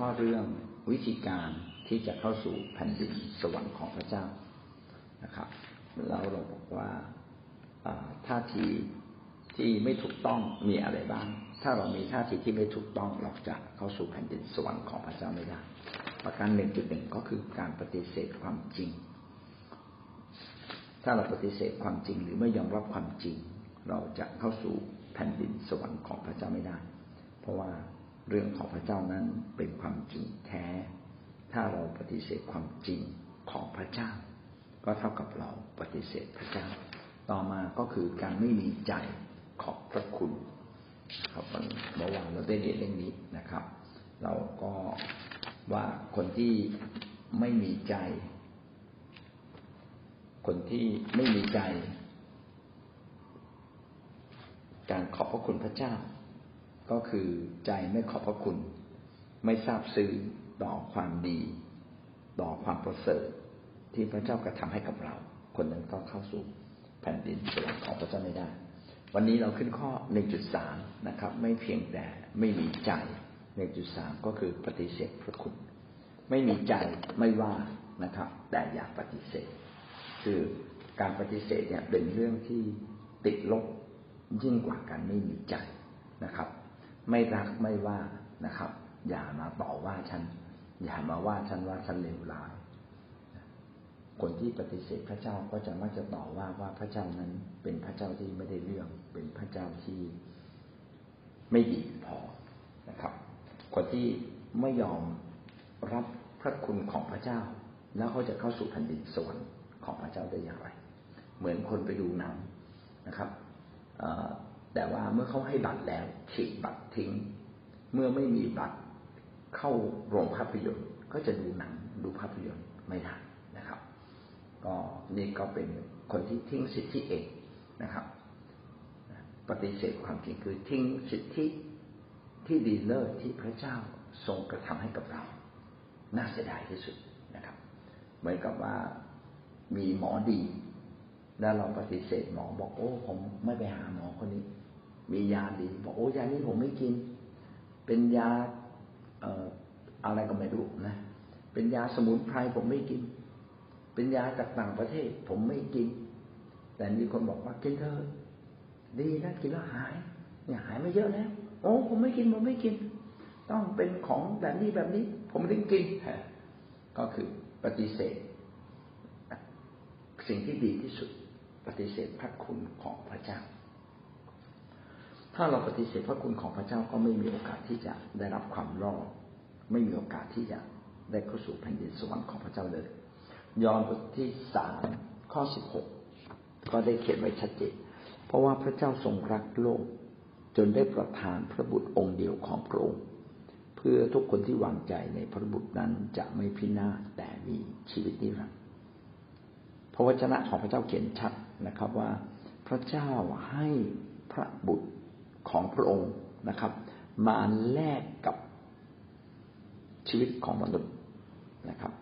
ข้อเรื่องวิธีการที่จะเข้าสู่แผ่นดินสวรรค์ของพระเจ้านะครับแล้วเราบอกว่าท่าทีที่ไม่ถูกต้องมีอะไรบ้าง ถ้าเรามีท่าทีที่ไม่ถูกต้องเราจะเข้าสู่แผ่นดินสวรรค์ของพระเจ้าไม่ได้ ประการหนึ่งจุดหนึ่งก็คือการปฏิเสธความจริง ถ้าเราปฏิเสธความจริงหรือไม่ยอมรับความจริง เราจะเข้าสู่แผ่นดินสวรรค์ของพระเจ้าไม่ได้ เพราะว่า เรื่องของพระเจ้านั้นเป็นความจริงแท้ ถ้าเราปฏิเสธความจริงของพระเจ้า ก็เท่ากับเราปฏิเสธพระเจ้า ต่อมาก็คือการไม่มีใจขอบพระคุณครับเมื่อวานเราได้เรียนเรื่องนี้นะครับ เราก็ว่าคนที่ไม่มีใจ คนที่ไม่มีใจ การขอบพระคุณพระเจ้า ก็คือใจไม่ขอบพระคุณ ไม่ทราบซึ้งต่อความดี ต่อความประเสริฐที่พระเจ้ากระทำให้กับเรา คนนั้นก็เข้าสู่แผ่นดินสวรรค์ของพระเจ้าไม่ได้ วันนี้เราขึ้นข้อ 1.3 นะครับ ไม่เพียงแต่ไม่มีใจ 1.3 ก็คือปฏิเสธพระคุณ ไม่มีใจไม่ว่านะครับ แต่อย่าปฏิเสธ คือการปฏิเสธเนี่ยเป็นเรื่องที่ติดลบยิ่งกว่าการไม่มีใจนะครับ ไม่รักไม่ว่านะครับ อย่ามาต่อว่าฉัน อย่ามาว่าฉันว่าฉันเลวร้ายคนที่ปฏิเสธพระเจ้าก็จะมักจะต่อว่าว่าพระเจ้านั้นเป็นพระเจ้าที่ไม่ได้เรื่อง เป็นพระเจ้าที่ไม่ดีพอนะครับ คนที่ไม่ยอมรับพระคุณของพระเจ้า แล้วเขาจะเข้าสู่แผ่นดินสวรรค์ของพระเจ้าได้อย่างไร เหมือนคนไปดูหนังนะครับ แต่ว่าเมื่อเขาให้บัตรแล้วฉีกบัตรทิ้ง เมื่อไม่มีบัตรเข้าโรงภาพยนตร์ ก็จะดูหนังดูภาพยนตร์ไม่ได้นะครับ ก็นี่ก็เป็นคนที่ทิ้งสิทธิเองนะครับ ปฏิเสธความจริงคือทิ้งสิทธิที่ดีเลิศที่พระเจ้าทรงกระทำให้กับเรา น่าเสียดายที่สุดนะครับ เหมือนกับว่ามีหมอดี แล้วเราปฏิเสธหมอบอกโอ้ผมไม่ไปหาหมอคนนี้ มียาดี บอกโอ้ยานี้ผมไม่กิน เป็นยาเอ่ออะไรก็ไม่รู้นะ เป็นยาสมุนไพรผมไม่กิน เป็นยาจากต่างประเทศ ผมไม่กิน แต่มีคนบอกว่ากินเถอะดีนะกินแล้วหาย เนี่ยหายไม่เยอะแล้วโอ้ผมไม่กินผมไม่กิน ต้องเป็นของแบบนี้แบบนี้ ผมถึงกินก็คือปฏิเสธ สิ่งที่ดีที่สุดปฏิเสธพระคุณของพระเจ้า ถ้าเราปฏิเสธพระคุณของพระเจ้าก็ไม่มีโอกาสที่จะได้รับความรอดไม่มีโอกาสที่จะได้เข้าสู่แผ่นดินสวรรค์ของพระเจ้าเลย ยอห์นบทที่สามข้อสิบหกก็ได้เขียนไว้ชัดเจนเพราะว่าพระเจ้าทรงรักโลก จนได้ประทานพระบุตรองค์เดียวของพระองค์เพื่อทุกคนที่วางใจในพระบุตรนั้นจะไม่พินาศแต่มีชีวิตนิรันดร์พระวจนะของพระเจ้าเขียนชัดนะครับว่า พระเจ้าให้ ของพระองค์นะครับ มาแลกกับชีวิตของมนุษย์นะครับ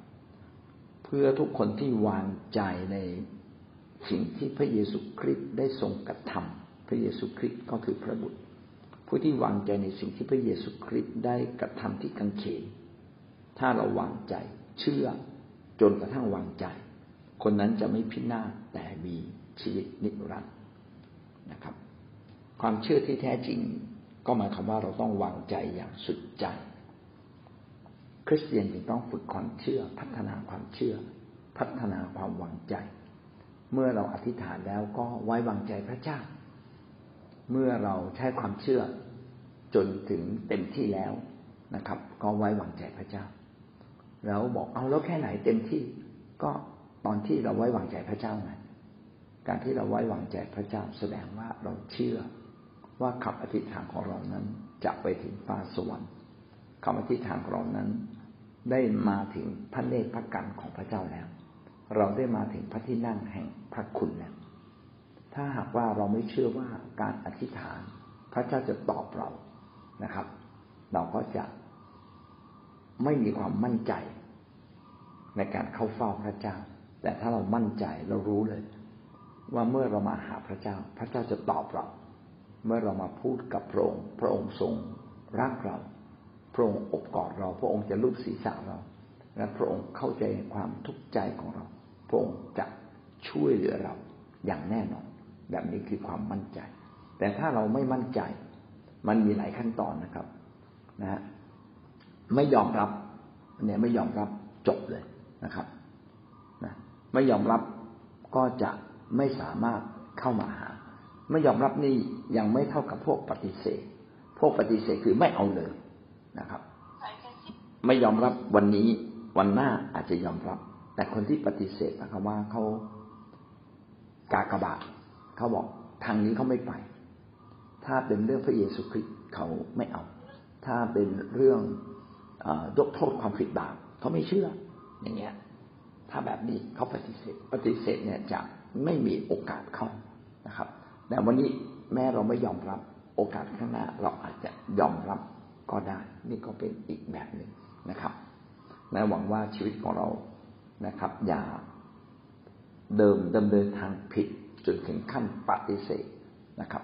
เพื่อทุกคนที่วางใจในสิ่งที่พระเยซูคริสต์ได้ทรงกระทำพระเยซูคริสต์ก็คือพระบุตร ผู้ที่วางใจในสิ่งที่พระเยซูคริสต์ได้กระทำที่กังเขนถ้าเราวางใจเชื่อจนกระทั่งวางใจ คนนั้นจะไม่พินาศแต่มีชีวิตนิรันดร์นะครับ ความเชื่อที่แท้จริง ก็หมายความว่าเราต้องวางใจอย่างสุดใจ คริสเตียนจึงต้องฝึกความเชื่อ พัฒนาความเชื่อ พัฒนาความวางใจ เมื่อเราอธิษฐานแล้วก็ไว้วางใจพระเจ้า เมื่อเราใช้ความเชื่อจนถึงเต็มที่แล้วนะครับ ก็ไว้วางใจพระเจ้า แล้วบอกเอาแล้วแค่ไหนเต็มที่ก็ตอนที่เราไว้วางใจพระเจ้าไงการที่เราไว้วางใจพระเจ้าแสดงว่าเราเชื่อ ว่าคำอธิษฐานของเรานั้นจะไปถึงฟ้าสวรรค์คำอธิษฐานของเรานั้น ได้มาถึงพระเนตรพระกันของพระเจ้าแล้ว เราได้มาถึงพระที่นั่งแห่งพระคุณแล้วถ้าหากว่าเราไม่เชื่อว่าการอธิษฐานพระเจ้าจะตอบเรานะครับ เราก็จะไม่มีความมั่นใจ ในการเข้าเฝ้าพระเจ้า แต่ถ้าเรามั่นใจเรารู้เลย ว่าเมื่อเรามาหาพระเจ้า พระเจ้าจะตอบเรา เมื่อเรามาพูดกับพระองค์ พระองค์ทรงรักเรา พระองค์อบกอดเรา พระองค์จะลูบศีรษะเรา และพระองค์เข้าใจความทุกข์ใจของเรา พระองค์จะช่วยเหลือเราอย่างแน่นอน แบบนี้คือความมั่นใจ แต่ถ้าเราไม่มั่นใจ มันมีหลายขั้นตอนนะครับ นะฮะไม่ยอมรับเนี่ยไม่ยอมรับจบเลยนะครับนะไม่ยอมรับก็จะไม่สามารถเข้ามาหา ไม่ยอมรับนี่ยังไม่เท่ากับพวกปฏิเสธ พวกปฏิเสธคือไม่เอาเลยนะครับ ไม่ยอมรับวันนี้วันหน้าอาจจะยอมรับ แต่คนที่ปฏิเสธนะครับว่าเขากากบาทเขาบอกทางนี้เขาไม่ไป ถ้าเป็นเรื่องพระเยซูคริสต์เขาไม่เอา ถ้าเป็นเรื่องยกโทษความผิดบาปเขาไม่เชื่อ อย่างเงี้ย ถ้าแบบนี้เขาปฏิเสธ ปฏิเสธเนี่ยจะไม่มีโอกาสเข้านะครับ แต่วันนี้แม้เราไม่ยอมรับ โอกาสข้างหน้าเราอาจจะยอมรับก็ได้นี่ก็เป็นอีกแบบหนึ่งนะครับและหวังว่าชีวิตของเรานะครับ อย่าเดิมดำเนินทางผิดจนถึงขั้นปฏิเสธนะครับ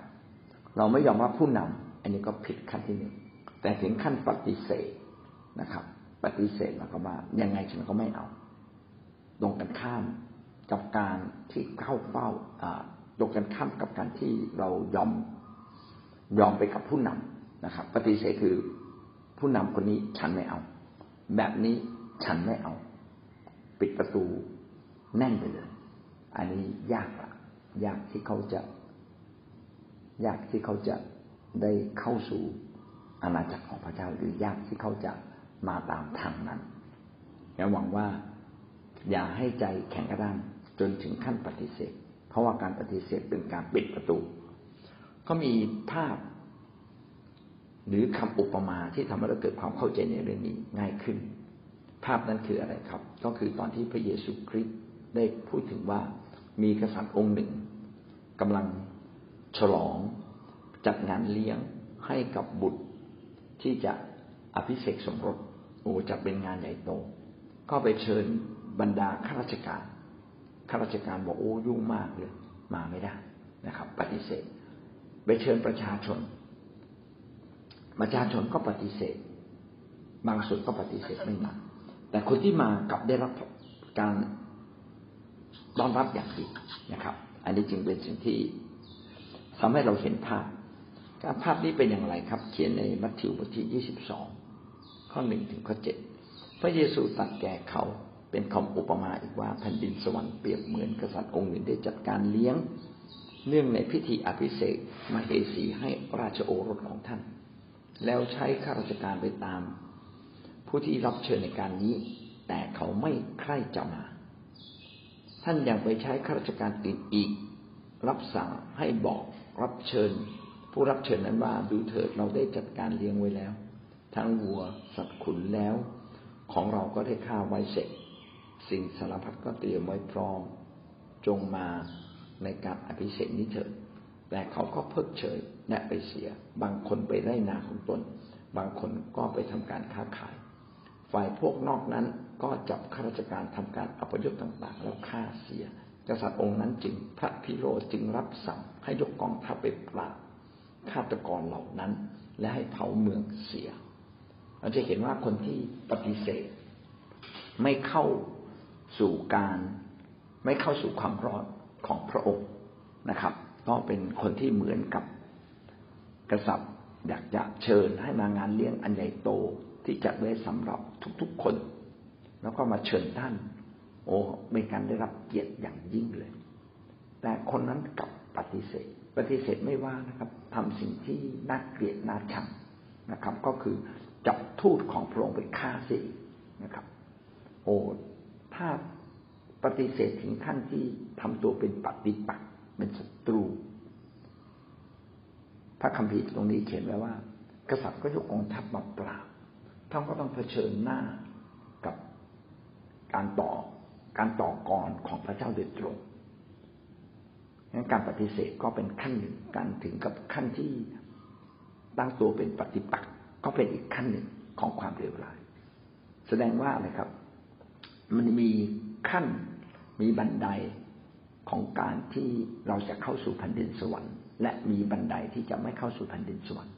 เราไม่ยอมรับผู้นำอันนี้ก็ผิดขั้นที่หนึ่งแต่ถึงขั้นปฏิเสธนะครับ ปฏิเสธมายความว่ายังไงฉันก็ไม่เอา ตรงกันข้ามกับการที่เข้าเฝ้า ตรงกันข้ามกับการที่เรายอมยอมไปกับผู้นำนะครับ ปฏิเสธคือผู้นำคนนี้ฉันไม่เอา แบบนี้ฉันไม่เอา ปิดประตูแน่นไปเลย อันนี้ยากละยากที่เขาจะ ยากที่เขาจะได้เข้าสู่อาณาจักรของพระเจ้าหรือยากที่เขาจะมาตามทางนั้นและหวังว่าอย่าให้ใจแข็งกระด้างจนถึงขั้นปฏิเสธ เพราะว่าการปฏิเสธเป็นการปิดประตู ก็มีภาพ หรือคำอุปมาที่ทำให้เราเกิดความเข้าใจในเรื่องนี้ง่ายขึ้น ภาพนั้นคืออะไรครับ ก็คือตอนที่พระเยซูคริสต์ได้พูดถึงว่ามีกษัตริย์องค์หนึ่งกำลังฉลองจัดงานเลี้ยงให้กับบุตรที่จะอภิเษกสมรสโอ้จะเป็นงานใหญ่โต ก็ไปเชิญบรรดาข้าราชการ ข้าราชการบอกโอ้ยุ่งมากเลย มาไม่ได้นะครับ ปฏิเสธ ไปเชิญประชาชน ประชาชนก็ปฏิเสธ บางส่วนก็ปฏิเสธไม่มา แต่คนที่มากับได้รับการต้อนรับอย่างดีนะครับ อันนี้จึงเป็นสิ่งที่ทำให้เราเห็นภาพการภาพนี้เป็นอย่างไรครับ เขียนในมัทธิวบทที่ยี่สิบสองข้อหนึ่งถึงข้อเจ็ดพระเยซูตรัสแก่เขา เป็นคำอุปมาอีกว่าแผ่นดินสวรรค์เปรียบเหมือนกษัตริย์องค์หนึ่งได้จัดการเลี้ยง เนื่องในพิธีอภิเษกมาเหสีให้ราชโอรสของท่าน แล้วใช้ข้าราชการไปตาม ผู้ที่รับเชิญในการนี้ แต่เขาไม่ใคร่จะมา ท่านยังไปใช้ข้าราชการอื่นอีก รับสั่งให้บอกรับเชิญ ผู้รับเชิญนั้นว่าดูเถิดเราได้จัดการเลี้ยงไว้แล้ว ทั้งวัวสัตว์ขุนแล้ว ของเราก็ได้ฆ่าไว้เสร็จ สิ่งสารพัดก็เตรียมไว้พร้อม จงมาในการอภิเษกนี้เถิดแต่เขาก็เพิกเฉยและไปเสีย บางคนไปไล่นาของตน บางคนก็ไปทำการค้าขาย ฝ่ายพวกนอกนั้นก็จับข้าราชการทำการอัปยศต่างๆ แล้วฆ่าเสีย กษัตริย์องค์นั้นจึงพระพิโรจึงรับสั่งให้ยกกองทัพไปปราบฆาตกรเหล่านั้น และให้เผาเมืองเสีย เราจะเห็นว่าคนที่ปฏิเสธ ไม่เข้า สู่การไม่เข้าสู่ความรอดของพระองค์นะครับก็เป็นคนที่เหมือนกับกษัตริย์อยากจะเชิญให้มางานเลี้ยงอันใหญ่โตที่จัดไว้สำหรับทุกๆคน แล้วก็มาเชิญท่าน โอ้เป็นการได้รับเกียรติอย่างยิ่งเลย แต่คนนั้นกลับปฏิเสธ ปฏิเสธไม่ว่านะครับทำสิ่งที่น่าเกลียดน่าชังนะครับ ก็คือจับทูตของพระองค์ไปฆ่าเสียนะครับ โอ้ ถ้าปฏิเสธถึงขั้นที่ทำตัวเป็นปฏิปักษ์เป็นศัตรู พระคัมภีร์ตรงนี้เขียนไว้ว่า กษัตริย์ก็ยกกองทัพมาปราบท่านก็ต้องเผชิญหน้ากับการต่อการต่อกรของพระเจ้าโดยตรงงั้นการปฏิเสธก็เป็นขั้นหนึ่งการถึงกับขั้นที่ตั้งตัวเป็นปฏิปักษ์ก็เป็นอีกขั้นหนึ่งของความเลวร้าย แสดงว่าอะไรครับ มันมีขั้นมีบันไดของการที่เราจะเข้าสู่แผ่นดินสวรรค์ และมีบันไดที่จะไม่เข้าสู่แผ่นดินสวรรค์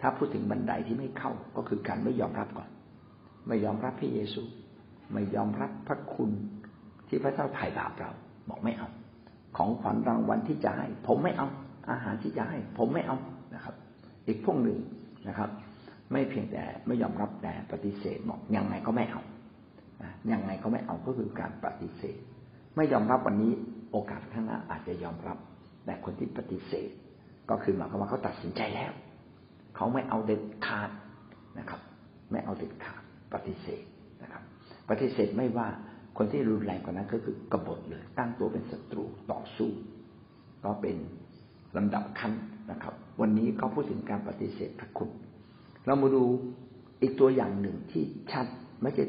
ถ้าพูดถึงบันไดที่ไม่เข้าก็คือการไม่ยอมรับก่อน ไม่ยอมรับพระเยซู ไม่ยอมรับพระคุณที่พระเจ้าไถ่บาปเรา บอกไม่เอา ของขวัญรางวัลที่จะให้ ผมไม่เอา อาหารที่จะให้ ผมไม่เอานะครับ อีกพวกหนึ่งนะครับ ไม่เพียงแต่ไม่ยอมรับแต่ปฏิเสธบอกยังไงก็ไม่เอา ยังไงก็ไม่เอาก็คือการปฏิเสธ ไม่ยอมรับวันนี้โอกาสข้างหน้าอาจจะยอมรับ แต่คนที่ปฏิเสธ ก็คือหมายความว่าเขาตัดสินใจแล้ว เขาไม่เอาเด็ดขาดนะครับ ไม่เอาเด็ดขาดปฏิเสธนะครับ ปฏิเสธไม่ว่าคนที่รุนแรงกว่านั้นก็คือกบฏเลยตั้งตัวเป็นศัตรูต่อสู้ ก็เป็นลำดับขั้นนะครับ วันนี้ก็พูดถึงการปฏิเสธพระคุณ เรามาดูอีกตัวอย่างหนึ่งที่ชัดไม่ใช่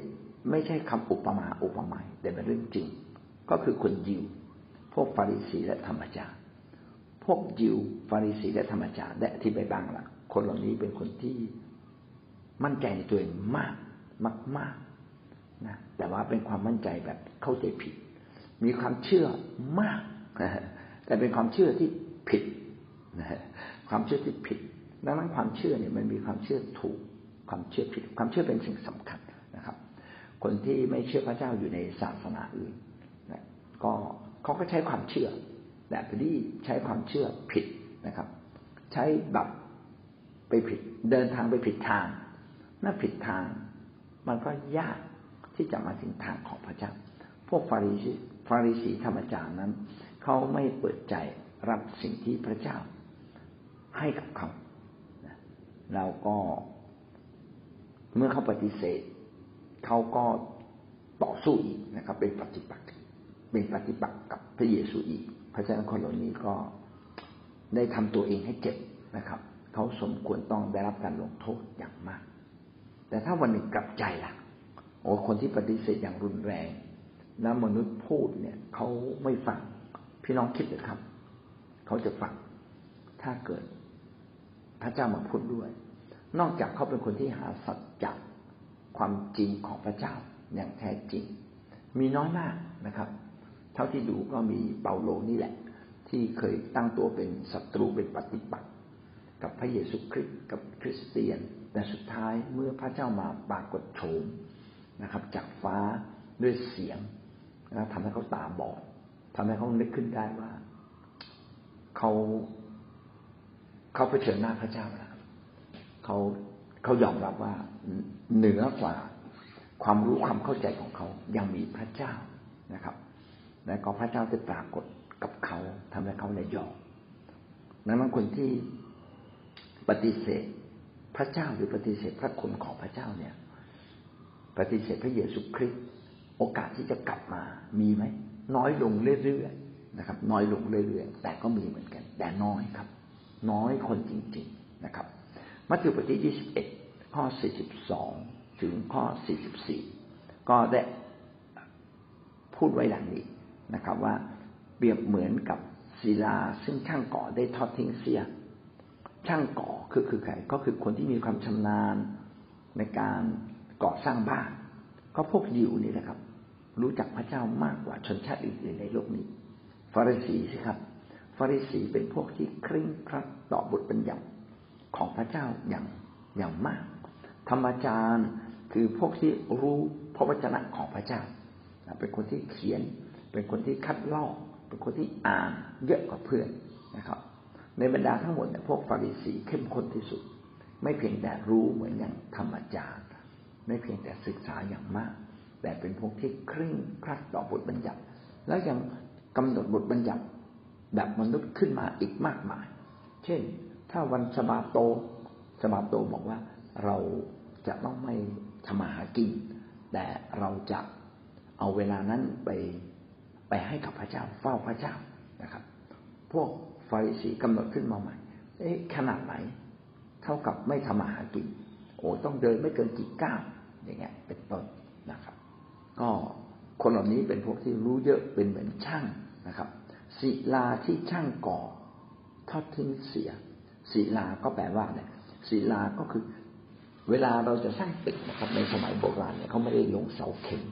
ไม่ใช่คำอุปมาอุปไมยแต่เป็นเรื่องจริง ก็คือคนยิว พวกฟาริสีและธรรมจารพวกยิวฟาริสีและธรรมจารย์ได้อธิบายบ้างละคนเหล่านี้เป็นคนที่มั่นใจในตัวเองมากมากมากนะแต่ว่าเป็นความมั่นใจแบบเข้าใจผิด มีความเชื่อมากนะแต่เป็นความเชื่อที่ผิดนะความเชื่อที่ผิด ดังนั้นความเชื่อเนี่ยมันมีความเชื่อถูก ความเชื่อผิด ความเชื่อเป็นสิ่งสำคัญ คนที่ไม่เชื่อพระเจ้าอยู่ในศาสนาอื่นนะก็เขาก็ใช้ความเชื่อแต่พอดีใช้ความเชื่อผิดนะครับ ใช้แบบไปผิดเดินทางไปผิดทางน่าผิดทาง มันก็ยากที่จะมาถึงทางของพระเจ้า พวกฟาริสีฟาริสีธรรมจารย์นั้น เขาไม่เปิดใจรับสิ่งที่พระเจ้าให้กับเขาเราก็เมื่อเขาปฏิเสธ เขาก็ต่อสู้อีกนะครับ เป็นปฏิบัติเป็นปฏิบัติกับพระเยซูอีกเพราะฉะนั้นคนเหล่านี้ก็ได้ทำตัวเองให้เจ็บนะครับ เขาสมควรต้องได้รับการลงโทษอย่างมาก แต่ถ้าวันหนึ่งกลับใจล่ะ โอ้คนที่ปฏิเสธอย่างรุนแรงแล้วมนุษย์พูดเนี่ยเขาไม่ฟังพี่น้องคิดเลยครับเขาจะฟังถ้าเกิด พระเจ้ามาพูดด้วย นอกจากเขาเป็นคนที่หาสัจจะ ความจริงของพระเจ้าอย่างแท้จริง มีน้อยมากนะครับ เท่าที่ดูก็มีเปาโลนี่แหละ ที่เคยตั้งตัวเป็นศัตรูเป็นปฏิปักษ์กับพระเยซูคริสต์กับคริสเตียน แต่สุดท้ายเมื่อพระเจ้ามาปรากฏโฉมนะครับ จากฟ้าด้วยเสียงนะทำให้เขาตาบอดทำให้เขานึกขึ้นได้ว่าเขาเขาเผชิญหน้าพระเจ้าแล้วเขา เขายอมรับว่าเหนือกว่าความรู้ความเข้าใจของเขายังมีพระเจ้านะครับ และก็พระเจ้าจะปรากฏกับเขาทำให้เขาในยอมดังนั้นคนที่ปฏิเสธพระเจ้าหรือปฏิเสธพระคุณของพระเจ้าเนี่ย ปฏิเสธพระเยซูคริสต์โอกาสที่จะกลับมามีไหมน้อยลงเรื่อยๆนะครับ น้อยลงเรื่อยๆแต่ก็มีเหมือนกัน แต่น้อยครับ น้อยคนจริง ๆนะครับมัทธิวบทที่ยี่สิบเอ็ด ข้อสี่สิบสองถึงข้อสี่สิบสี่ก็ได้พูดไว้ดังนี้นะครับ ว่าเปรียบเหมือนกับศิลาซึ่งช่างก่อได้ทอดทิ้งเสีย ช่างก่อคือคือใครก็คือคนที่มีความชำนาญในการก่อสร้างบ้าน ก็พวกยิวนี่แหละครับ รู้จักพระเจ้ามากกว่าชนชาติอื่นๆในโลกนี้ฟาริสีสิครับฟาริสีเป็นพวกที่เคร่งครัดต่อบทบัญญัติของพระเจ้าอย่างอย่างมาก ธรรมจารย์คือพวกที่รู้พระวจนะของพระเจ้า เป็นคนที่เขียน เป็นคนที่คัดลอก เป็นคนที่อ่านเยอะกว่าเพื่อนนะครับ ในบรรดาทั้งหมดเนี่ยพวกฟาริสีเข้มข้นที่สุด ไม่เพียงแต่รู้เหมือนอย่างธรรมจารย์ ไม่เพียงแต่ศึกษาอย่างมาก แต่เป็นพวกที่เคร่งครัดต่อบทบัญญัติ แล้วยังกำหนดบทบัญญัติแบบมนุษย์ขึ้นมาอีกมากมาย เช่น ถ้าวันสบาโตสบาโตบอกว่าเรา จะต้องไม่ทำมาหากิน แต่เราจะเอาเวลานั้นไปไปให้กับพระเจ้าเฝ้าพระเจ้านะครับ พวกฟาริสีกำหนดขึ้นมาใหม่ เอ๊ะขนาดไหน เท่ากับไม่ทำมาหากิน โอ้ต้องเดินไม่เกินกี่ก้าวอย่างเงี้ย เป็นต้นนะครับ ก็คนเหล่านี้เป็นพวกที่รู้เยอะเป็นเหมือนช่างนะครับศิลาที่ช่างก่อทอดทิ้งเสียศิลาก็แปลว่าเนี่ยศิลาก็คือ เวลาเราจะสร้างตึกนะครับในสมัยโบราณเนี่ยเขาไม่ได้ลงเสาเข็ม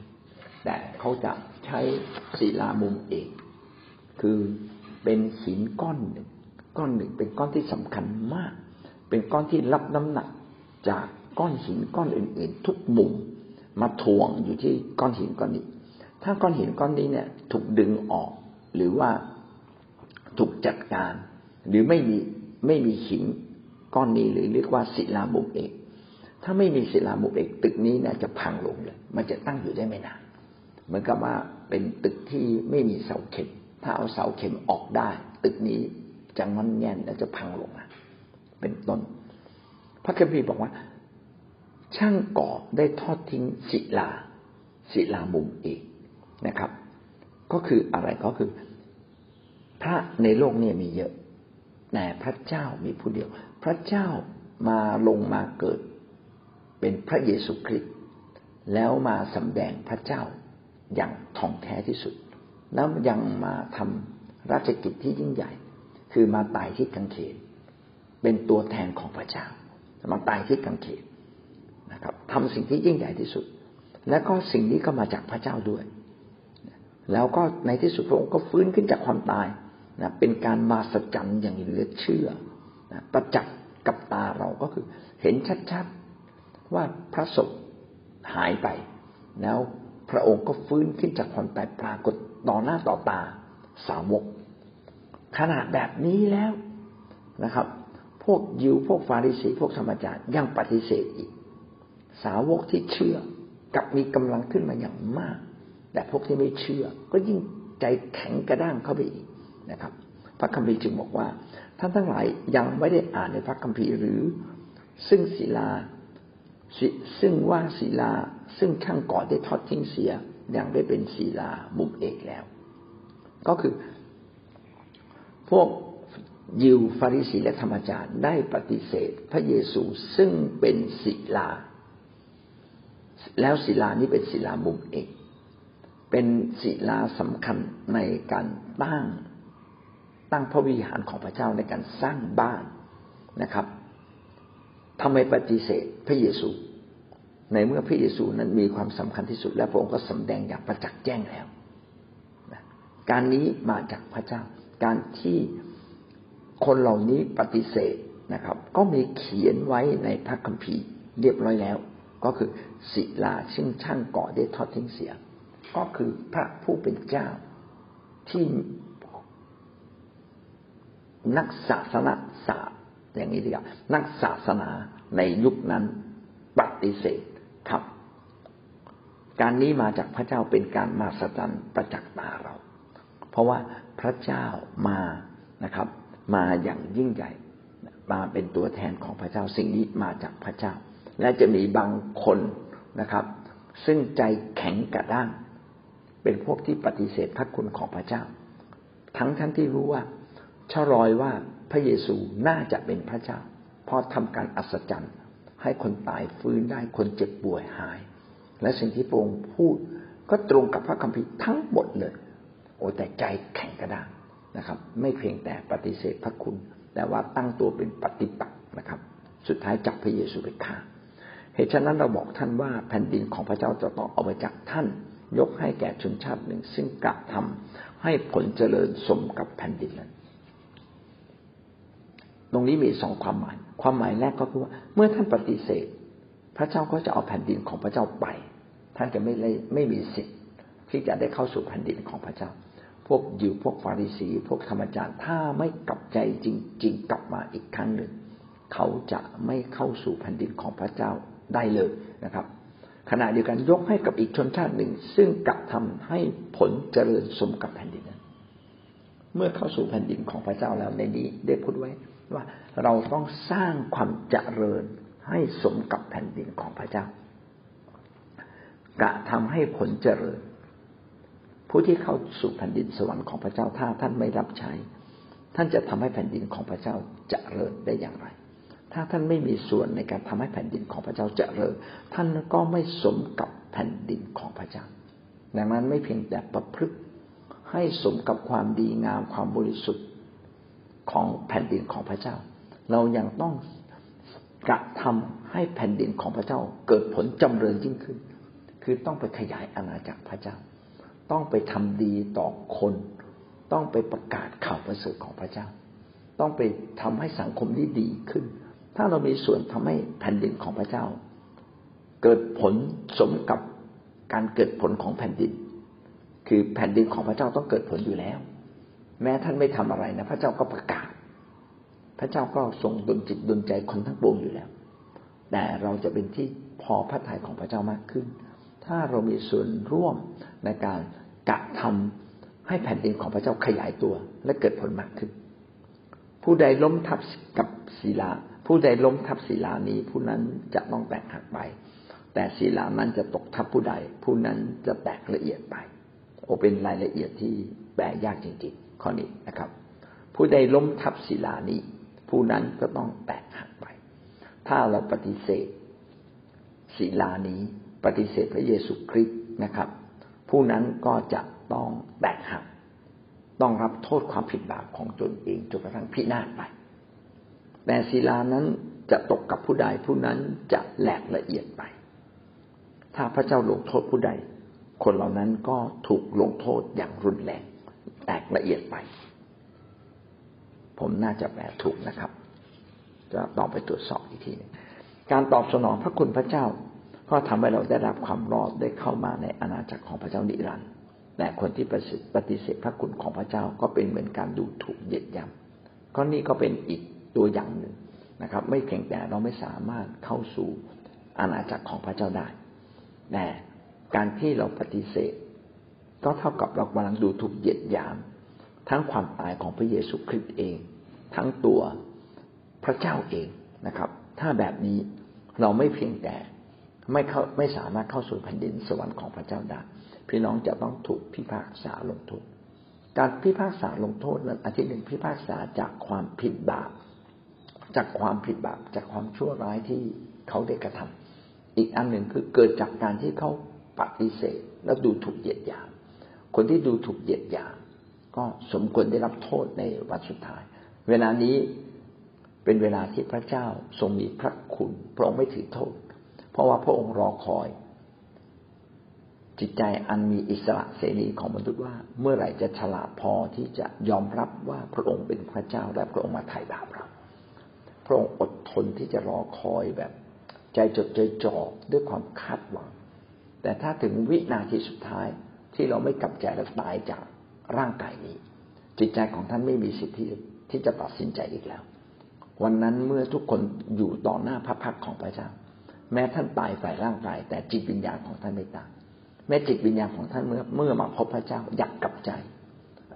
แต่เขาจะใช้ศิลามุมเอกคือเป็นหินก้อนหนึ่งก้อนหนึ่งเป็นก้อนที่สำคัญมาก เป็นก้อนที่รับน้ำหนักจากก้อนหินก้อนอื่น ๆ ทุกมุมมาถ่วงอยู่ที่ก้อนหินก้อนนี้ ถ้าก้อนหินก้อนนี้เนี่ย ถูกดึงออก หรือว่าถูกจัดการ หรือไม่มีไม่มีหินก้อนนี้หรือเรียกว่าศิลามุมเอก ถ้าไม่มีศิลามุมเอกตึกนี้นี่จะพังลงเลย มันจะตั้งอยู่ได้ไม่นานเหมือนกับว่าเป็นตึกที่ไม่มีเสาเข็ม ถ้าเอาเสาเข็มออกได้ ตึกนี้จะงอนแง่นและจะพังลงมาเป็นต้น พระคัมภีร์บอกว่า ช่างก่อได้ทอดทิ้งศิลา ศิลามุมเอกนะครับ ก็คืออะไรก็คือ พระในโลกนี้มีเยอะแต่พระเจ้ามีผู้เดียว พระเจ้ามาลงมาเกิด เป็นพระเยซูคริสต์แล้วมาสำแดงพระเจ้าอย่างท่องแท้ที่สุด แล้วยังมาทำราชกิจที่ยิ่งใหญ่ คือมาตายที่กังเขนเป็นตัวแทนของพระเจ้ามาตายที่กังเขนนะครับทำสิ่งที่ยิ่งใหญ่ที่สุด และก็สิ่งนี้ก็มาจากพระเจ้าด้วย แล้วก็ในที่สุดพระองค์ก็ฟื้นขึ้นจากความตายนะเป็นการมาสัจจันอย่างเหลือเชื่อนะประจักษ์กับตาเราก็คือ เห็นชัดๆ ว่าพระศพหายไป แล้วพระองค์ก็ฟื้นขึ้นจากความตายปรากฏต่อหน้าต่อตาสาวก ขนาดแบบนี้แล้วนะครับ พวกยิวพวกฟาริสีพวกธรรมจารย์ยังปฏิเสธอีก สาวกที่เชื่อกับมีกำลังขึ้นมาอย่างมาก แต่พวกที่ไม่เชื่อ ก็ยิ่งใจแข็งกระด้างเข้าไปอีกนะครับ พระคัมภีร์จึงบอกว่าท่านทั้งหลายยังไม่ได้อ่านในพระคัมภีร์หรือ ซึ่งศิลา ซึ่งว่าศิลาซึ่งช่างก่อได้ทอดทิ้งเสียอย่างได้เป็นศิลามุมเอกแล้ว ก็คือ พวกยิวฟาริสีและธรรมจารย์ได้ปฏิเสธ พระเยซูซึ่งเป็นศิลา แล้วศิลานี้เป็นศิลามุมเอก เป็นศิลาสำคัญในการตั้งตั้งพระวิหารของพระเจ้าในการสร้างบ้านนะครับ ทำไมปฏิเสธพระเยซู ในเมื่อพระเยซูนั้นมีความสำคัญที่สุด และพระองค์ก็สำแดงอย่างประจักษ์แจ้งแล้วการนี้มาจากพระเจ้า การที่คนเหล่านี้ปฏิเสธนะครับ ก็มีเขียนไว้ในพระคัมภีร์เรียบร้อยแล้ว ก็คือศิลาซึ่งช่างก่อได้ทอดทิ้งเสีย ก็คือพระผู้เป็นเจ้าที่นักศาสนาศาสตร์ อย่างนี้ดีกว่านักศาสนาในยุคนั้นปฏิเสธครับ การนี้มาจากพระเจ้าเป็นการมาสจันประจักษ์ตาเรา เพราะว่าพระเจ้ามานะครับ มาอย่างยิ่งใหญ่ มาเป็นตัวแทนของพระเจ้าสิ่งนี้มาจากพระเจ้า และจะมีบางคนนะครับ ซึ่งใจแข็งกระด้างเป็นพวกที่ปฏิเสธพระคุณของพระเจ้า ทั้งท่านที่รู้ว่าชะรอยว่า พระเยซูน่าจะเป็นพระเจ้า เพราะทำการอัศจรรย์ ให้คนตายฟื้นได้คนเจ็บป่วยหาย และสิ่งที่พระองค์พูดก็ตรงกับพระคัมภีร์ทั้งหมดเลย โอ้แต่ใจแข็งกระด้างนะครับ ไม่เพียงแต่ปฏิเสธพระคุณ แต่ว่าตั้งตัวเป็นปฏิปักษ์นะครับ สุดท้ายจับพระเยซูไปฆ่าเหตุฉะนั้นเราบอกท่านว่าแผ่นดินของพระเจ้าจะต้องเอาไปจากท่าน ยกให้แก่ชนชาติหนึ่ง ซึ่งกระทำให้ผลเจริญสมกับแผ่นดินนั้น ตรงนี้มีสองความหมาย ความหมายแรกก็คือว่า เมื่อท่านปฏิเสธ พระเจ้าก็จะเอาแผ่นดินของพระเจ้าไป ท่านจะไม่ได้ไม่มีสิทธิ์ที่จะได้เข้าสู่แผ่นดินของพระเจ้า พวกยิวพวกฟาริสี พวกธรรมจารย์ถ้าไม่กลับใจจริง ๆ กลับมาอีกครั้งหนึ่ง เขาจะไม่เข้าสู่แผ่นดินของพระเจ้าได้เลยนะครับ ขณะเดียวกันยกให้กับอีกชนชาติหนึ่ง ซึ่งกลับทำให้ผลเจริญสมกับแผ่นดินนั้นเมื่อเข้าสู่แผ่นดินของพระเจ้าแล้วในนี้ได้พูดไว้ ว่าเราต้องสร้างความเจริญให้สมกับแผ่นดินของพระเจ้ากะทำให้ผลเจริญ ผู้ที่เข้าสู่แผ่นดินสวรรค์ของพระเจ้าถ้าท่านไม่รับใช้ ท่านจะทำให้แผ่นดินของพระเจ้าเจริญได้อย่างไร ถ้าท่านไม่มีส่วนในการทำให้แผ่นดินของพระเจ้าเจริญ ท่านก็ไม่สมกับแผ่นดินของพระเจ้า ดังนั้นไม่เพียงแต่ประพฤติให้สมกับความดีงามความบริสุทธิ์ ของแผ่นดินของพระเจ้า เรายังต้องกระทำให้แผ่นดินของพระเจ้า เกิดผลจำเริญยิ่งขึ้น คือต้องไปขยายอาณาจักรพระเจ้า ต้องไปทำดีต่อคน ต้องไปประกาศข่าวประเสริฐของพระเจ้า ต้องไปทำให้สังคมนี้ดีขึ้น ถ้าเรามีส่วนทำให้แผ่นดินของพระเจ้า เกิดผลสมกับการเกิดผลของแผ่นดิน คือแผ่นดินของพระเจ้าต้องเกิดผลอยู่แล้ว แม้ท่านไม่ทำอะไรนะพระเจ้าก็ประกาศ พระเจ้าก็ทรงดลจิตดลใจคนทั้งปวงอยู่แล้ว แต่เราจะเป็นที่พอพระทัยของพระเจ้ามากขึ้น ถ้าเรามีส่วนร่วมในการกระทำให้แผ่นดินของพระเจ้าขยายตัวและเกิดผลมากขึ้น ผู้ใดล้มทับกับศิลา ผู้ใดล้มทับศิลานี้ ผู้นั้นจะต้องแตกหักไป แต่ศิลานั้นจะตกทับผู้ใด ผู้นั้นจะแตกละเอียดไป โอเป็นรายละเอียดที่แปลยากจริงๆ ข้อนี้นะครับ ผู้ใดล้มทับศิลานี้ ผู้นั้นก็ต้องแตกหักไป ถ้าเราปฏิเสธศิลานี้ ปฏิเสธพระเยซูคริสต์นะครับ ผู้นั้นก็จะต้องแตกหัก ต้องรับโทษความผิดบาปของตนเองจนกระทั่งพินาศไป แต่ศิลานั้นจะตกกับผู้ใดผู้นั้นจะแหลกละเอียดไป ถ้าพระเจ้าลงโทษผู้ใด คนเหล่านั้นก็ถูกลงโทษอย่างรุนแรง แตกละเอียดไป ผมน่าจะแปลถูกนะครับ จะต้องไปตรวจสอบอีกทีนึงการตอบสนองพระคุณพระเจ้า ก็ทำให้เราได้รับความรอดได้เข้ามาในอาณาจักรของพระเจ้านิรันดร์แต่คนที่ปฏิเสธพระคุณของพระเจ้าก็เป็นเหมือนการดูถูกเหยียดยำก็นี่ก็เป็นอีกตัวอย่างหนึ่งนะครับ ไม่เพียงแต่เราไม่สามารถเข้าสู่อาณาจักรของพระเจ้าได้แต่การที่เราปฏิเสธ ก็เท่ากับเรากำลังดูถูกเหยียดยาม ทั้งความตายของพระเยซูคริสต์เอง ทั้งตัวพระเจ้าเองนะครับ ถ้าแบบนี้เราไม่เพียงแต่ไม่เข้าไม่สามารถเข้าสู่แผ่นดินสวรรค์ของพระเจ้าได้พี่น้องจะต้องถูกพิพากษาลงโทษ การพิพากษาลงโทษนั้นอันที่หนึ่งพิพากษาจากความผิดบาป จากความผิดบาปจากความชั่วร้ายที่เขาได้กระทำอีกอันหนึ่งคือเกิดจากการที่เขาปฏิเสธแล้วดูถูกเหยียดหยาม คนที่ดูถูกเหยียดหยามก็สมควรได้รับโทษในวันสุดท้าย เวลานี้เป็นเวลาที่พระเจ้าทรงมีพระคุณพระองค์ไม่ถือโทษ เพราะว่าพระองค์รอคอย จิตใจอันมีอิสระเสรีของมนุษย์ว่า เมื่อไหร่จะฉลาดพอที่จะยอมรับว่าพระองค์เป็นพระเจ้าและพระองค์มาไถ่บาปเราพระองค์อดทนที่จะรอคอยแบบ ใจจดใจจ่อด้วยความคาดหวัง แต่ถ้าถึงวินาทีสุดท้าย ที่เราไม่กลับใจและตายจากร่างกายนี้ จิตใจของท่านไม่มีสิทธิ์ที่จะตัดสินใจอีกแล้ว วันนั้นเมื่อทุกคนอยู่ต่อหน้าพระพักของพระเจ้า แม้ท่านตายฝ่ายร่างกาย แต่จิตวิญญาณของท่านไม่ตายแม้จิตวิญญาณของท่านเมื่อเมื่อมาพบพระเจ้าอยากกลับใจ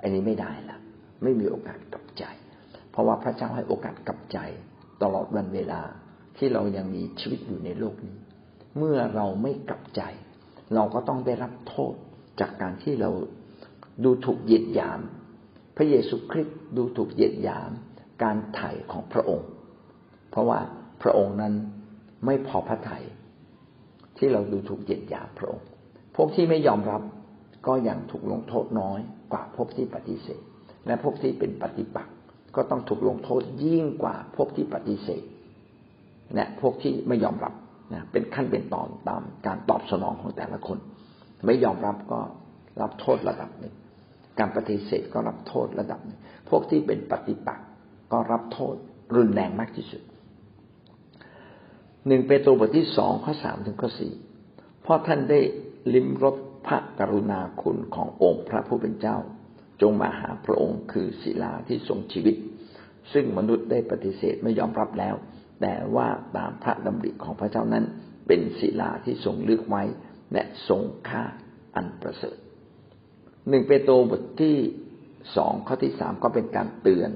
อันนี้ไม่ได้ละไม่มีโอกาสกลับใจ เพราะว่าพระเจ้าให้โอกาสกลับใจ ตลอดวันเวลาที่เรายังมีชีวิตอยู่ในโลกนี้ เมื่อเราไม่กลับใจ เราก็ต้องได้รับโทษ จากการที่เราดูถูกเหยียดหยาม พระเยซูคริสต์ดูถูกเหยียดหยาม การไถ่ของพระองค์ เพราะว่าพระองค์นั้นไม่พอพระทยัยที่เราดูถูกเหยียดหยามพระองค์ พวกที่ไม่ยอมรับก็ยังถูกลงโทษน้อยกว่าพวกที่ปฏิเสธ และพวกที่เป็นปฏิปักษ์ก็ต้องถูกลงโทษยิ่งกว่าพวกที่ปฏิเสธและพวกที่ไม่ยอมรับนะเป็นขั้นเป็นตอนตามการตอบสนองของแต่ละคน ไม่ยอมรับก็รับโทษระดับหนึ่ง การปฏิเสธก็รับโทษระดับหนึ่ง พวกที่เป็นปฏิปักษ์ก็รับโทษรุนแรงมากที่สุด หนึ่งเปโตรบทที่สองข้อสามถึงข้อสี่เพราะท่านได้ลิ้มรสพระกรุณาคุณขององค์พระผู้เป็นเจ้า จงมาหาพระองค์คือศิลาที่ทรงชีวิต ซึ่งมนุษย์ได้ปฏิเสธไม่ยอมรับแล้ว แต่ว่าตามพระดำริของพระเจ้านั้นเป็นศิลาที่ทรงเลือกไว้ และทรงค่าอันประเสริฐหนึ่งเปโตรบทที่สองข้อที่สามก็เป็นการเตือน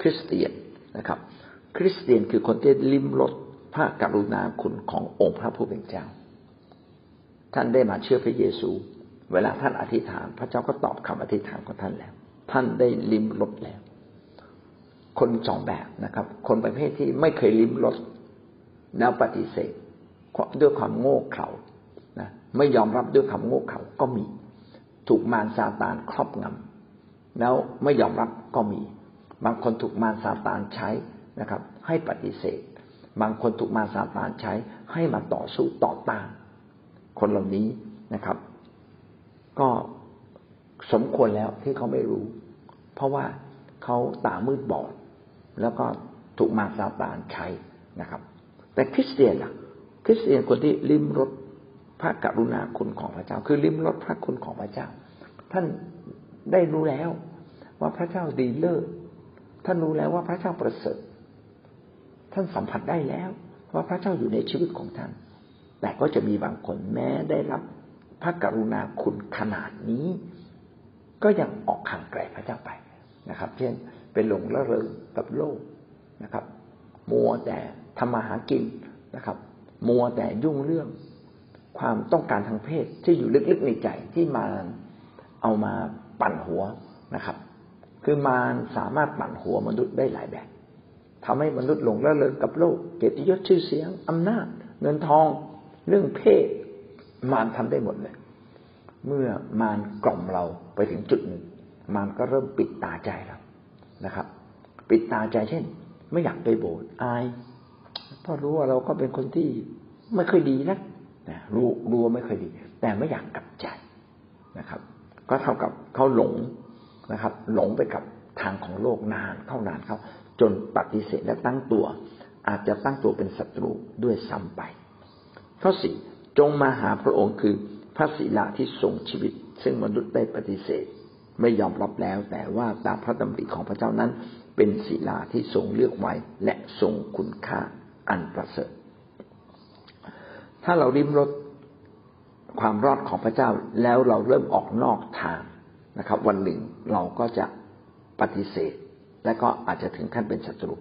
คริสเตียนนะครับ คริสเตียนคือคนที่ลิ้มรสพระกรุณาคุณขององค์พระผู้เป็นเจ้า ท่านได้มาเชื่อพระเยซู เวลาท่านอธิษฐาน พระเจ้าก็ตอบคำอธิษฐานของท่านแล้ว ท่านได้ลิ้มรสแล้ว คนสองแบบนะครับ คนประเภทที่ไม่เคยลิ้มรสแล้วปฏิเสธด้วยความโง่เขลา ไม่ยอมรับด้วยความโง่เขลาก็มี ถูกมารซาตานครอบงำแล้วไม่ยอมรับก็มี บางคนถูกมารซาตานใช้นะครับ ให้ปฏิเสธ บางคนถูกมารซาตานใช้ให้มาต่อสู้ต่อต้าน คนเหล่านี้นะครับ ก็สมควรแล้วที่เขาไม่รู้ เพราะว่าเขาตามืดบอด แล้วก็ถูกมารซาตานใช้นะครับ แต่คริสเตียนล่ะ คริสเตียนคนที่ลิ้มรส พระกรุณาคุณของพระเจ้า คือลิ้มรสพระคุณของพระเจ้า ท่านได้รู้แล้ว ว่าพระเจ้าดีเลิศท่านรู้แล้วว่าพระเจ้าประเสริฐท่านสัมผัสได้แล้ว ว่าพระเจ้าอยู่ในชีวิตของท่าน แต่ก็จะมีบางคนแม้ได้รับพระกรุณาคุณขนาดนี้ ก็ยังออกห่างไกลพระเจ้าไปนะครับ เช่นเป็นหลงละเริงกับโลกนะครับ มัวแต่ทำมาหากินนะครับ มัวแต่ยุ่งเรื่อง ความต้องการทางเพศที่อยู่ลึกๆในใจที่มารเอามาปั่นหัวนะครับ คือมารสามารถปั่นหัวมนุษย์ได้หลายแบบทำให้มนุษย์หลงละเลงกับโลก เกียรติยศชื่อเสียงอำนาจ เงินทอง เรื่องเพศ มารทำได้หมดเลย เมื่อมารกล่อมเราไปถึงจุดหนึ่งมารก็เริ่มปิดตาใจเรานะครับ ปิดตาใจเช่น ไม่อยากไปโบสถ์อายเพราะรู้ว่าเราก็เป็นคนที่ไม่ค่อยดีนะ รู้รู้ว่าไม่ค่อยดี แต่ไม่อยากกลับใจนะครับ ก็เท่ากับเขาหลงนะครับ หลงไปกับทางของโลกนานเข้านานเข้า จนปฏิเสธและตั้งตัว อาจจะตั้งตัวเป็นศัตรูด้วยซ้ำไปข้อสี่จงมาหาพระองค์คือพระศีลาที่ทรงชีวิต ซึ่งมนุษย์ได้ปฏิเสธไม่ยอมรับแล้ว แต่ว่าตามพระดำริของพระเจ้านั้น เป็นศีลาที่ทรงเลือกไว้และทรงคุณค่าอันประเสริฐ ถ้าเราริมรถความรอดของพระเจ้าแล้วเราเริ่มออกนอกทางนะครับ วันหนึ่งเราก็จะปฏิเสธ และก็อาจจะถึงขั้นเป็นศัตรู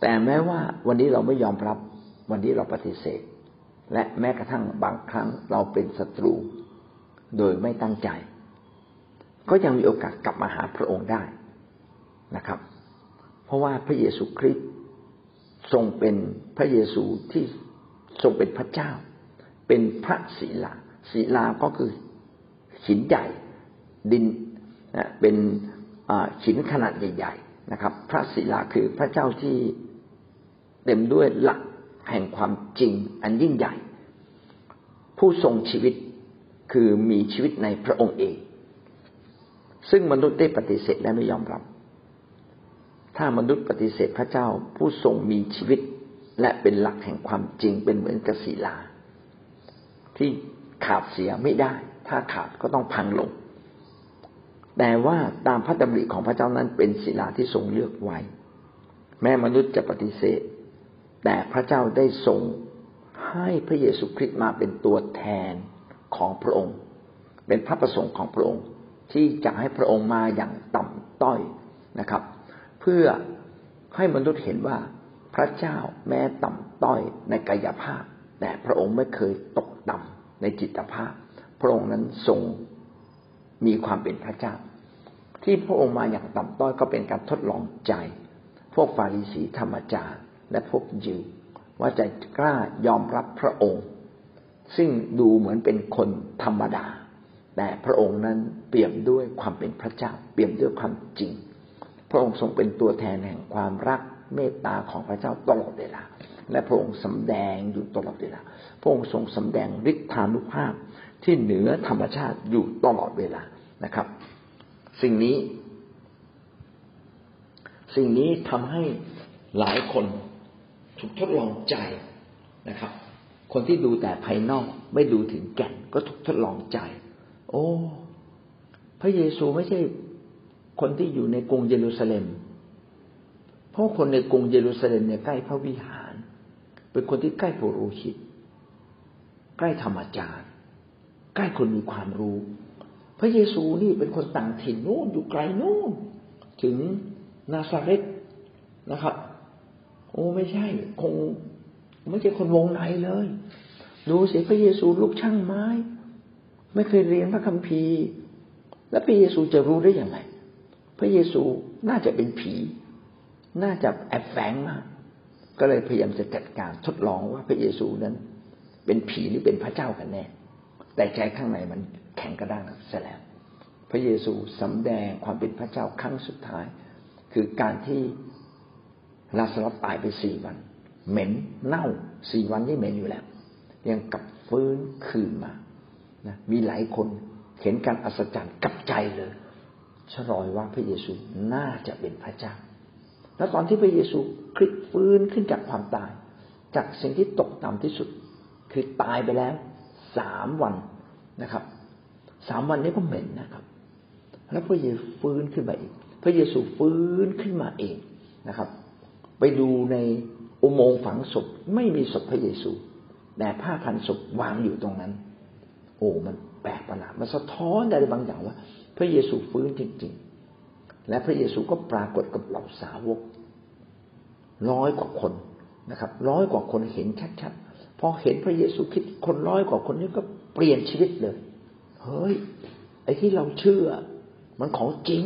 แต่แม้ว่าวันนี้เราไม่ยอมรับ วันนี้เราปฏิเสธ และแม้กระทั่งบางครั้งเราเป็นศัตรู โดยไม่ตั้งใจ ก็ยังมีโอกาสกลับมาหาพระองค์ได้นะครับ เพราะว่าพระเยซูคริสต์ทรงเป็นพระเยซูที่ ทรงเป็นพระเจ้า เป็นพระศีลาศีลาก็คือหินใหญ่ดินนะเป็นหินขนาดใหญ่ ๆ นะครับ พระศิลาคือพระเจ้าที่เต็มด้วยหลักแห่งความจริง อันยิ่งใหญ่ ผู้ทรงชีวิตคือมีชีวิตในพระองค์เอง ซึ่งมนุษย์ได้ปฏิเสธและไม่ยอมรับ ถ้ามนุษย์ปฏิเสธพระเจ้าผู้ทรงมีชีวิต และเป็นหลักแห่งความจริงเป็นเหมือนกศิลา ที่ขาดเสียไม่ได้ ถ้าขาดก็ต้องพังลง แต่ว่าตามพระดำริของพระเจ้านั้นเป็นศิลาที่ทรงเลือกไว้ แม้มนุษย์จะปฏิเสธ แต่พระเจ้าได้ทรงให้พระเยซูคริสต์มาเป็นตัวแทนของพระองค์ เป็นพระประสงค์ของพระองค์ ที่จะให้พระองค์มาอย่างต่ำต้อยนะครับ เพื่อให้มนุษย์เห็นว่า พระเจ้าแม้ต่ำต้อยในกายภาพ แต่พระองค์ไม่เคยตกต่ำในจิตภาพ พระองค์นั้นทรงมีความเป็นพระเจ้า ที่พระองค์มาอย่างต่ำต้อยก็เป็นการทดลองใจ พวกฟาริสีธรรมจารและพวกยิวว่าจะกล้ายอมรับพระองค์ ซึ่งดูเหมือนเป็นคนธรรมดา แต่พระองค์นั้นเปี่ยมด้วยความเป็นพระเจ้า เปี่ยมด้วยความจริง พระองค์ทรงเป็นตัวแทนแห่งความรัก เมตตาของพระเจ้าตลอดเวลา และพระองค์สำแดงอยู่ตลอดเวลา พระองค์ทรงสำแดงฤทธานุภาพที่เหนือธรรมชาติอยู่ตลอดเวลานะครับ สิ่งนี้ สิ่งนี้ทำให้หลายคนถูกทดลองใจนะครับ คนที่ดูแต่ภายนอกไม่ดูถึงแก่นก็ถูกทดลองใจ โอ้ พระเยซูไม่ใช่คนที่อยู่ในกรุงเยรูซาเล็ม เพราะคนในกรุงเยรูซาเล็มเนี่ยใกล้พระวิหาร เป็นคนที่ใกล้ปุโรหิต ใกล้ธรรมจารย์ ใกล้คนมีความรู้ พระเยซูนี่เป็นคนต่างถิ่นนู่นอยู่ไกลนู่นถึงนาซาเรตนะครับ โอ้ไม่ใช่ คงไม่ใช่คนวงในเลย ดูสิพระเยซูลูกช่างไม้ ไม่เคยเรียนพระคัมภีร์ แล้วพระเยซูจะรู้ได้อย่างไร พระเยซูน่าจะเป็นผี น่าจะแอบแฝงมาก ก็เลยพยายามจะจัดการทดลองว่าพระเยซูนั้น เป็นผีหรือเป็นพระเจ้ากันแน่ แต่ใจข้างในมันแข็งกระด้างเสียแล้วพระเยซูสำแดงความเป็นพระเจ้าครั้งสุดท้าย คือการที่ลาสลัสตายไปสี่วัน เหม็นเน่าสี่วันนี่เหม็นอยู่แล้ว ยังกลับฟื้นคืนมานะมีหลายคนเห็นการอัศจรรย์กับใจเลยชรอยว่าพระเยซูน่าจะเป็นพระเจ้า แล้วตอนที่พระเยซูคริสต์ฟื้นขึ้นจากความตาย จากสิ่งที่ตกต่ำที่สุด คือตายไปแล้วสามวันนะครับสามวันนี้ก็เหม็นนะครับ แล้วพระเยซูฟื้นขึ้นมาอีก พระเยซูฟื้นขึ้นมาเองนะครับ ไปดูในอุโมงค์ฝังศพไม่มีศพพระเยซู แต่ผ้าพันศพวางอยู่ตรงนั้น โอ้มันแปลกประหลาดมันสะท้อนอะไรบางอย่างว่า พระเยซูฟื้นจริง ๆ และพระเยซูก็ปรากฏกับเหล่าสาวก ร้อยกว่าคนนะครับร้อยกว่าคนเห็นชัดๆพอเห็นพระเยซูคิดคนร้อยกว่าคนนี้ก็เปลี่ยนชีวิตเลย เฮ้ย ไอ้ที่เราเชื่อ มันของจริง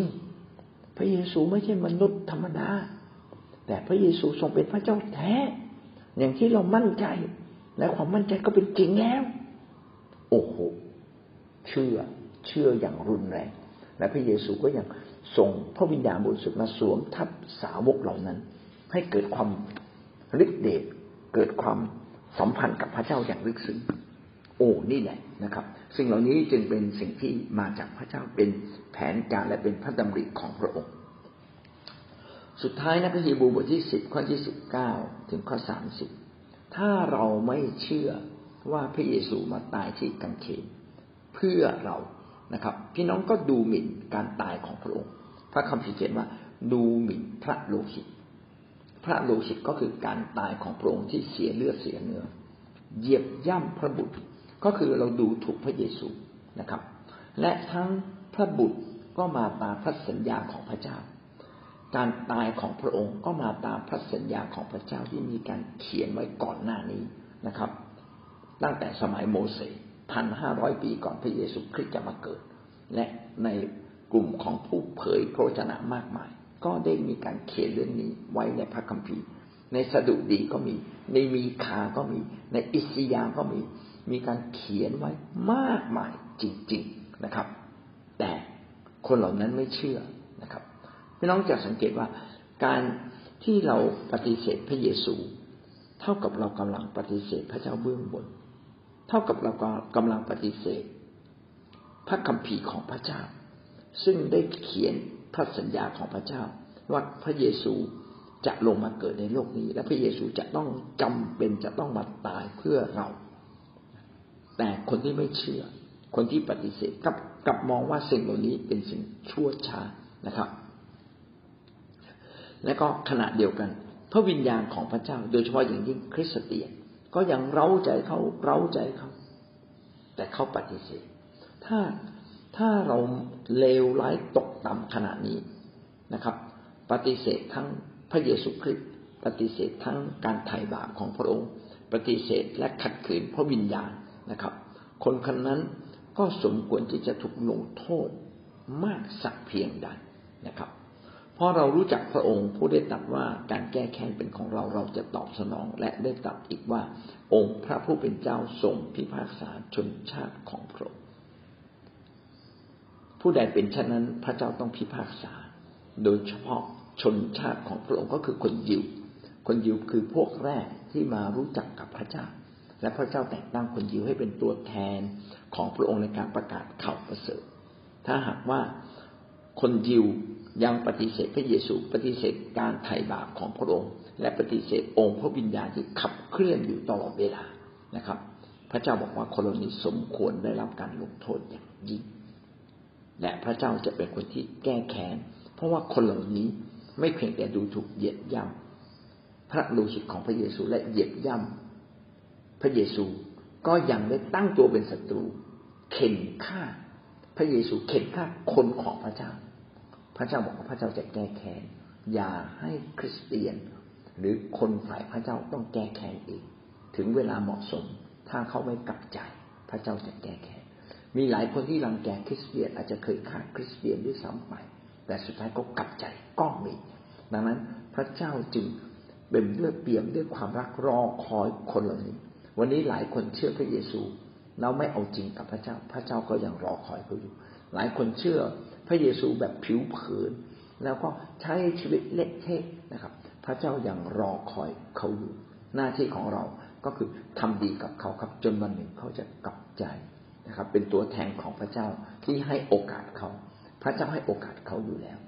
พระเยซูไม่ใช่มนุษย์ธรรมดา แต่พระเยซูทรงเป็นพระเจ้าแท้ อย่างที่เรามั่นใจ และความมั่นใจก็เป็นจริงแล้ว โอ้โห เชื่อ เชื่ออย่างรุนแรง และพระเยซูก็ยัง ส่งพระวิญญาณบริสุทธิ์มาสวมทับสาวกเหล่านั้น ให้เกิดความฤทธิ์เดชเกิดความสัมพันธ์กับพระเจ้าอย่างลึกซึ้งโอ้นี่แหละนะครับ สิ่งเหล่านี้จึงเป็นสิ่งที่มาจากพระเจ้าเป็นแผนการและเป็นพระดำริของพระองค์ สุดท้ายนะพระฮีบูบทที่สิบข้อที่สิบเก้าถึงข้อสามสิบถ้าเราไม่เชื่อว่าพระเยซูมาตายที่กังเขนเพื่อเรา นะครับ พี่น้องก็ดูหมิ่นการตายของพระองค์ พระคำพิเศษว่า ดูหมิ่นพระโลหิต พระโลหิตก็คือการตายของพระองค์ที่เสียเลือดเสียเนื้อเหยียบย่ำพระบุตร ก็คือเราดูถูกพระเยซูนะครับ และทั้งพระบุตรก็มาตามพระสัญญาของพระเจ้า การตายของพระองค์ก็มาตามพระสัญญาของพระเจ้าที่มีการเขียนไว้ก่อนหน้านี้นะครับ ตั้งแต่สมัยโมเสส พันห้าร้อยปีก่อนพระเยซูคริสต์จะมาเกิด และในกลุ่มของผู้เผยพระวจนะมากมาย ก็ได้มีการเขียนเรื่องนี้ไว้ในพระคัมภีร์ ในสดุดีก็มี ในมีคาก็มี ในอิสยาห์ก็มี มีการเขียนไว้มากมายจริง ๆนะครับ แต่คนเหล่านั้นไม่เชื่อนะครับพี่น้องจะสังเกตว่าการที่เราปฏิเสธพระเยซู เท่ากับเรากำลังปฏิเสธพระเจ้าเบื้องบน เท่ากับเรากำลังปฏิเสธ พระคัมภีร์ของพระเจ้า ซึ่งได้เขียนพระสัญญาของพระเจ้า ว่าพระเยซูจะลงมาเกิดในโลกนี้ และพระเยซูจะต้องจำเป็นจะต้องมาตายเพื่อเรา แต่คนที่ไม่เชื่อ คนที่ปฏิเสธกับกับมองว่าสิ่งเหล่านี้เป็นสิ่งชั่วช้านะครับ และก็ขณะเดียวกัน พระวิญญาณของพระเจ้า โดยเฉพาะอย่างยิ่งคริสเตียน ก็ยังเร้าใจเขาเร้าใจเขา แต่เขาปฏิเสธ ถ้าถ้าเราเลวร้ายตกต่ำขนาดนี้นะครับ ปฏิเสธทั้งพระเยซูคริสต์ปฏิเสธทั้งการไถ่บาปของพระองค์ ปฏิเสธและขัดขืนพระวิญญาณนะครับ คนคนนั้นก็สมควรที่จะถูกลงโทษมากสักเพียงใดนะครับ เพราะเรารู้จักพระองค์ผู้ได้ตรัสว่าการแก้แค้นเป็นของเราเราจะตอบสนอง และได้ตรัสอีกว่า องค์พระผู้เป็นเจ้าทรงพิพากษาชนชาติของพระองค์ผู้ใดเป็นเช่นนั้นพระเจ้าต้องพิพากษา โดยเฉพาะชนชาติของพระองค์ก็คือคนยิว คนยิวคือพวกแรกที่มารู้จักกับพระเจ้า และพระเจ้าแต่งตั้งคนยิวให้เป็นตัวแทนของพระองค์ในการประกาศข่าวประเสริฐถ้าหากว่าคนยิว ยังปฏิเสธพระเยซูปฏิเสธการไถ่บาปของพระองค์ และปฏิเสธองค์พระวิญญาณที่ขับเคลื่อนอยู่ตลอดเวลานะครับ พระเจ้าบอกว่าคนเหล่านี้สมควรได้รับการลงโทษอย่างยิ่งและพระเจ้าจะเป็นคนที่แก้แค้นเพราะว่าคนเหล่านี้ไม่เพียงแต่ดูถูกเหยียดย่ำพระโลหิตของพระเยซูและเหยียดย่ำพระเยซูก็ยังได้ตั้งตัวเป็นศัตรู เข็นฆ่า พระเยซูเข็นฆ่าคนของพระเจ้า พระเจ้าบอกว่าพระเจ้าจะแก้แค้นอย่าให้คริสเตียน หรือคนฝ่ายพระเจ้าต้องแก้แค้นอีกถึงเวลาเหมาะสม ถ้าเขาไม่กลับใจ พระเจ้าจะแก้แค้นมีหลายคนที่รังแกคริสเตียนอาจจะเคยฆ่าคริสเตียนด้วยซ้ำไปแต่สุดท้ายก็กลับใจก็มี ดังนั้นพระเจ้าจึงเป็นเลือดเปี่ยมด้วยความรักรอคอยคนเหล่านี้ วันนี้หลายคนเชื่อพระเยซู เราไม่เอาจริงกับพระเจ้า พระเจ้าก็ยังรอคอยเขาอยู่ หลายคนเชื่อพระเยซูแบบผิวเผิน แล้วก็ใช้ชีวิตเละเทะนะครับ พระเจ้ายังรอคอยเขาอยู่หน้าที่ของเราก็คือทำดีกับเขาครับจนวันหนึ่งเขาจะกลับใจนะครับ เป็นตัวแทนของพระเจ้าที่ให้โอกาสเขา พระเจ้าให้โอกาสเขาอยู่แล้ว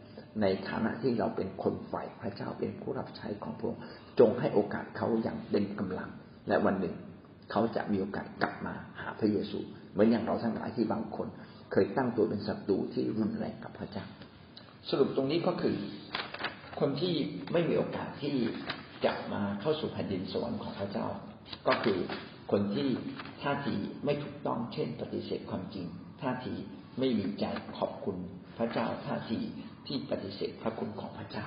ในฐานะที่เราเป็นคนฝ่ายพระเจ้าเป็นผู้รับใช้ของพระองค์จงให้โอกาสเขาอย่างเต็มกำลัง และวันหนึ่งเขาจะมีโอกาสกลับมาหาพระเยซู เหมือนอย่างเราทั้งหลายที่บางคน เคยตั้งตัวเป็นศัตรูที่รุนแรงกับพระเจ้า สรุปตรงนี้ก็คือคนที่ไม่มีโอกาสที่จะมาเข้าสู่แผ่นดินสวรรค์ของพระเจ้า ก็คือคนที่ท่าทีไม่ถูกต้อง เช่น ปฏิเสธความจริง ท่าทีไม่มีใจขอบคุณพระเจ้าท่าทีที่ปฏิเสธพระคุณของพระเจ้า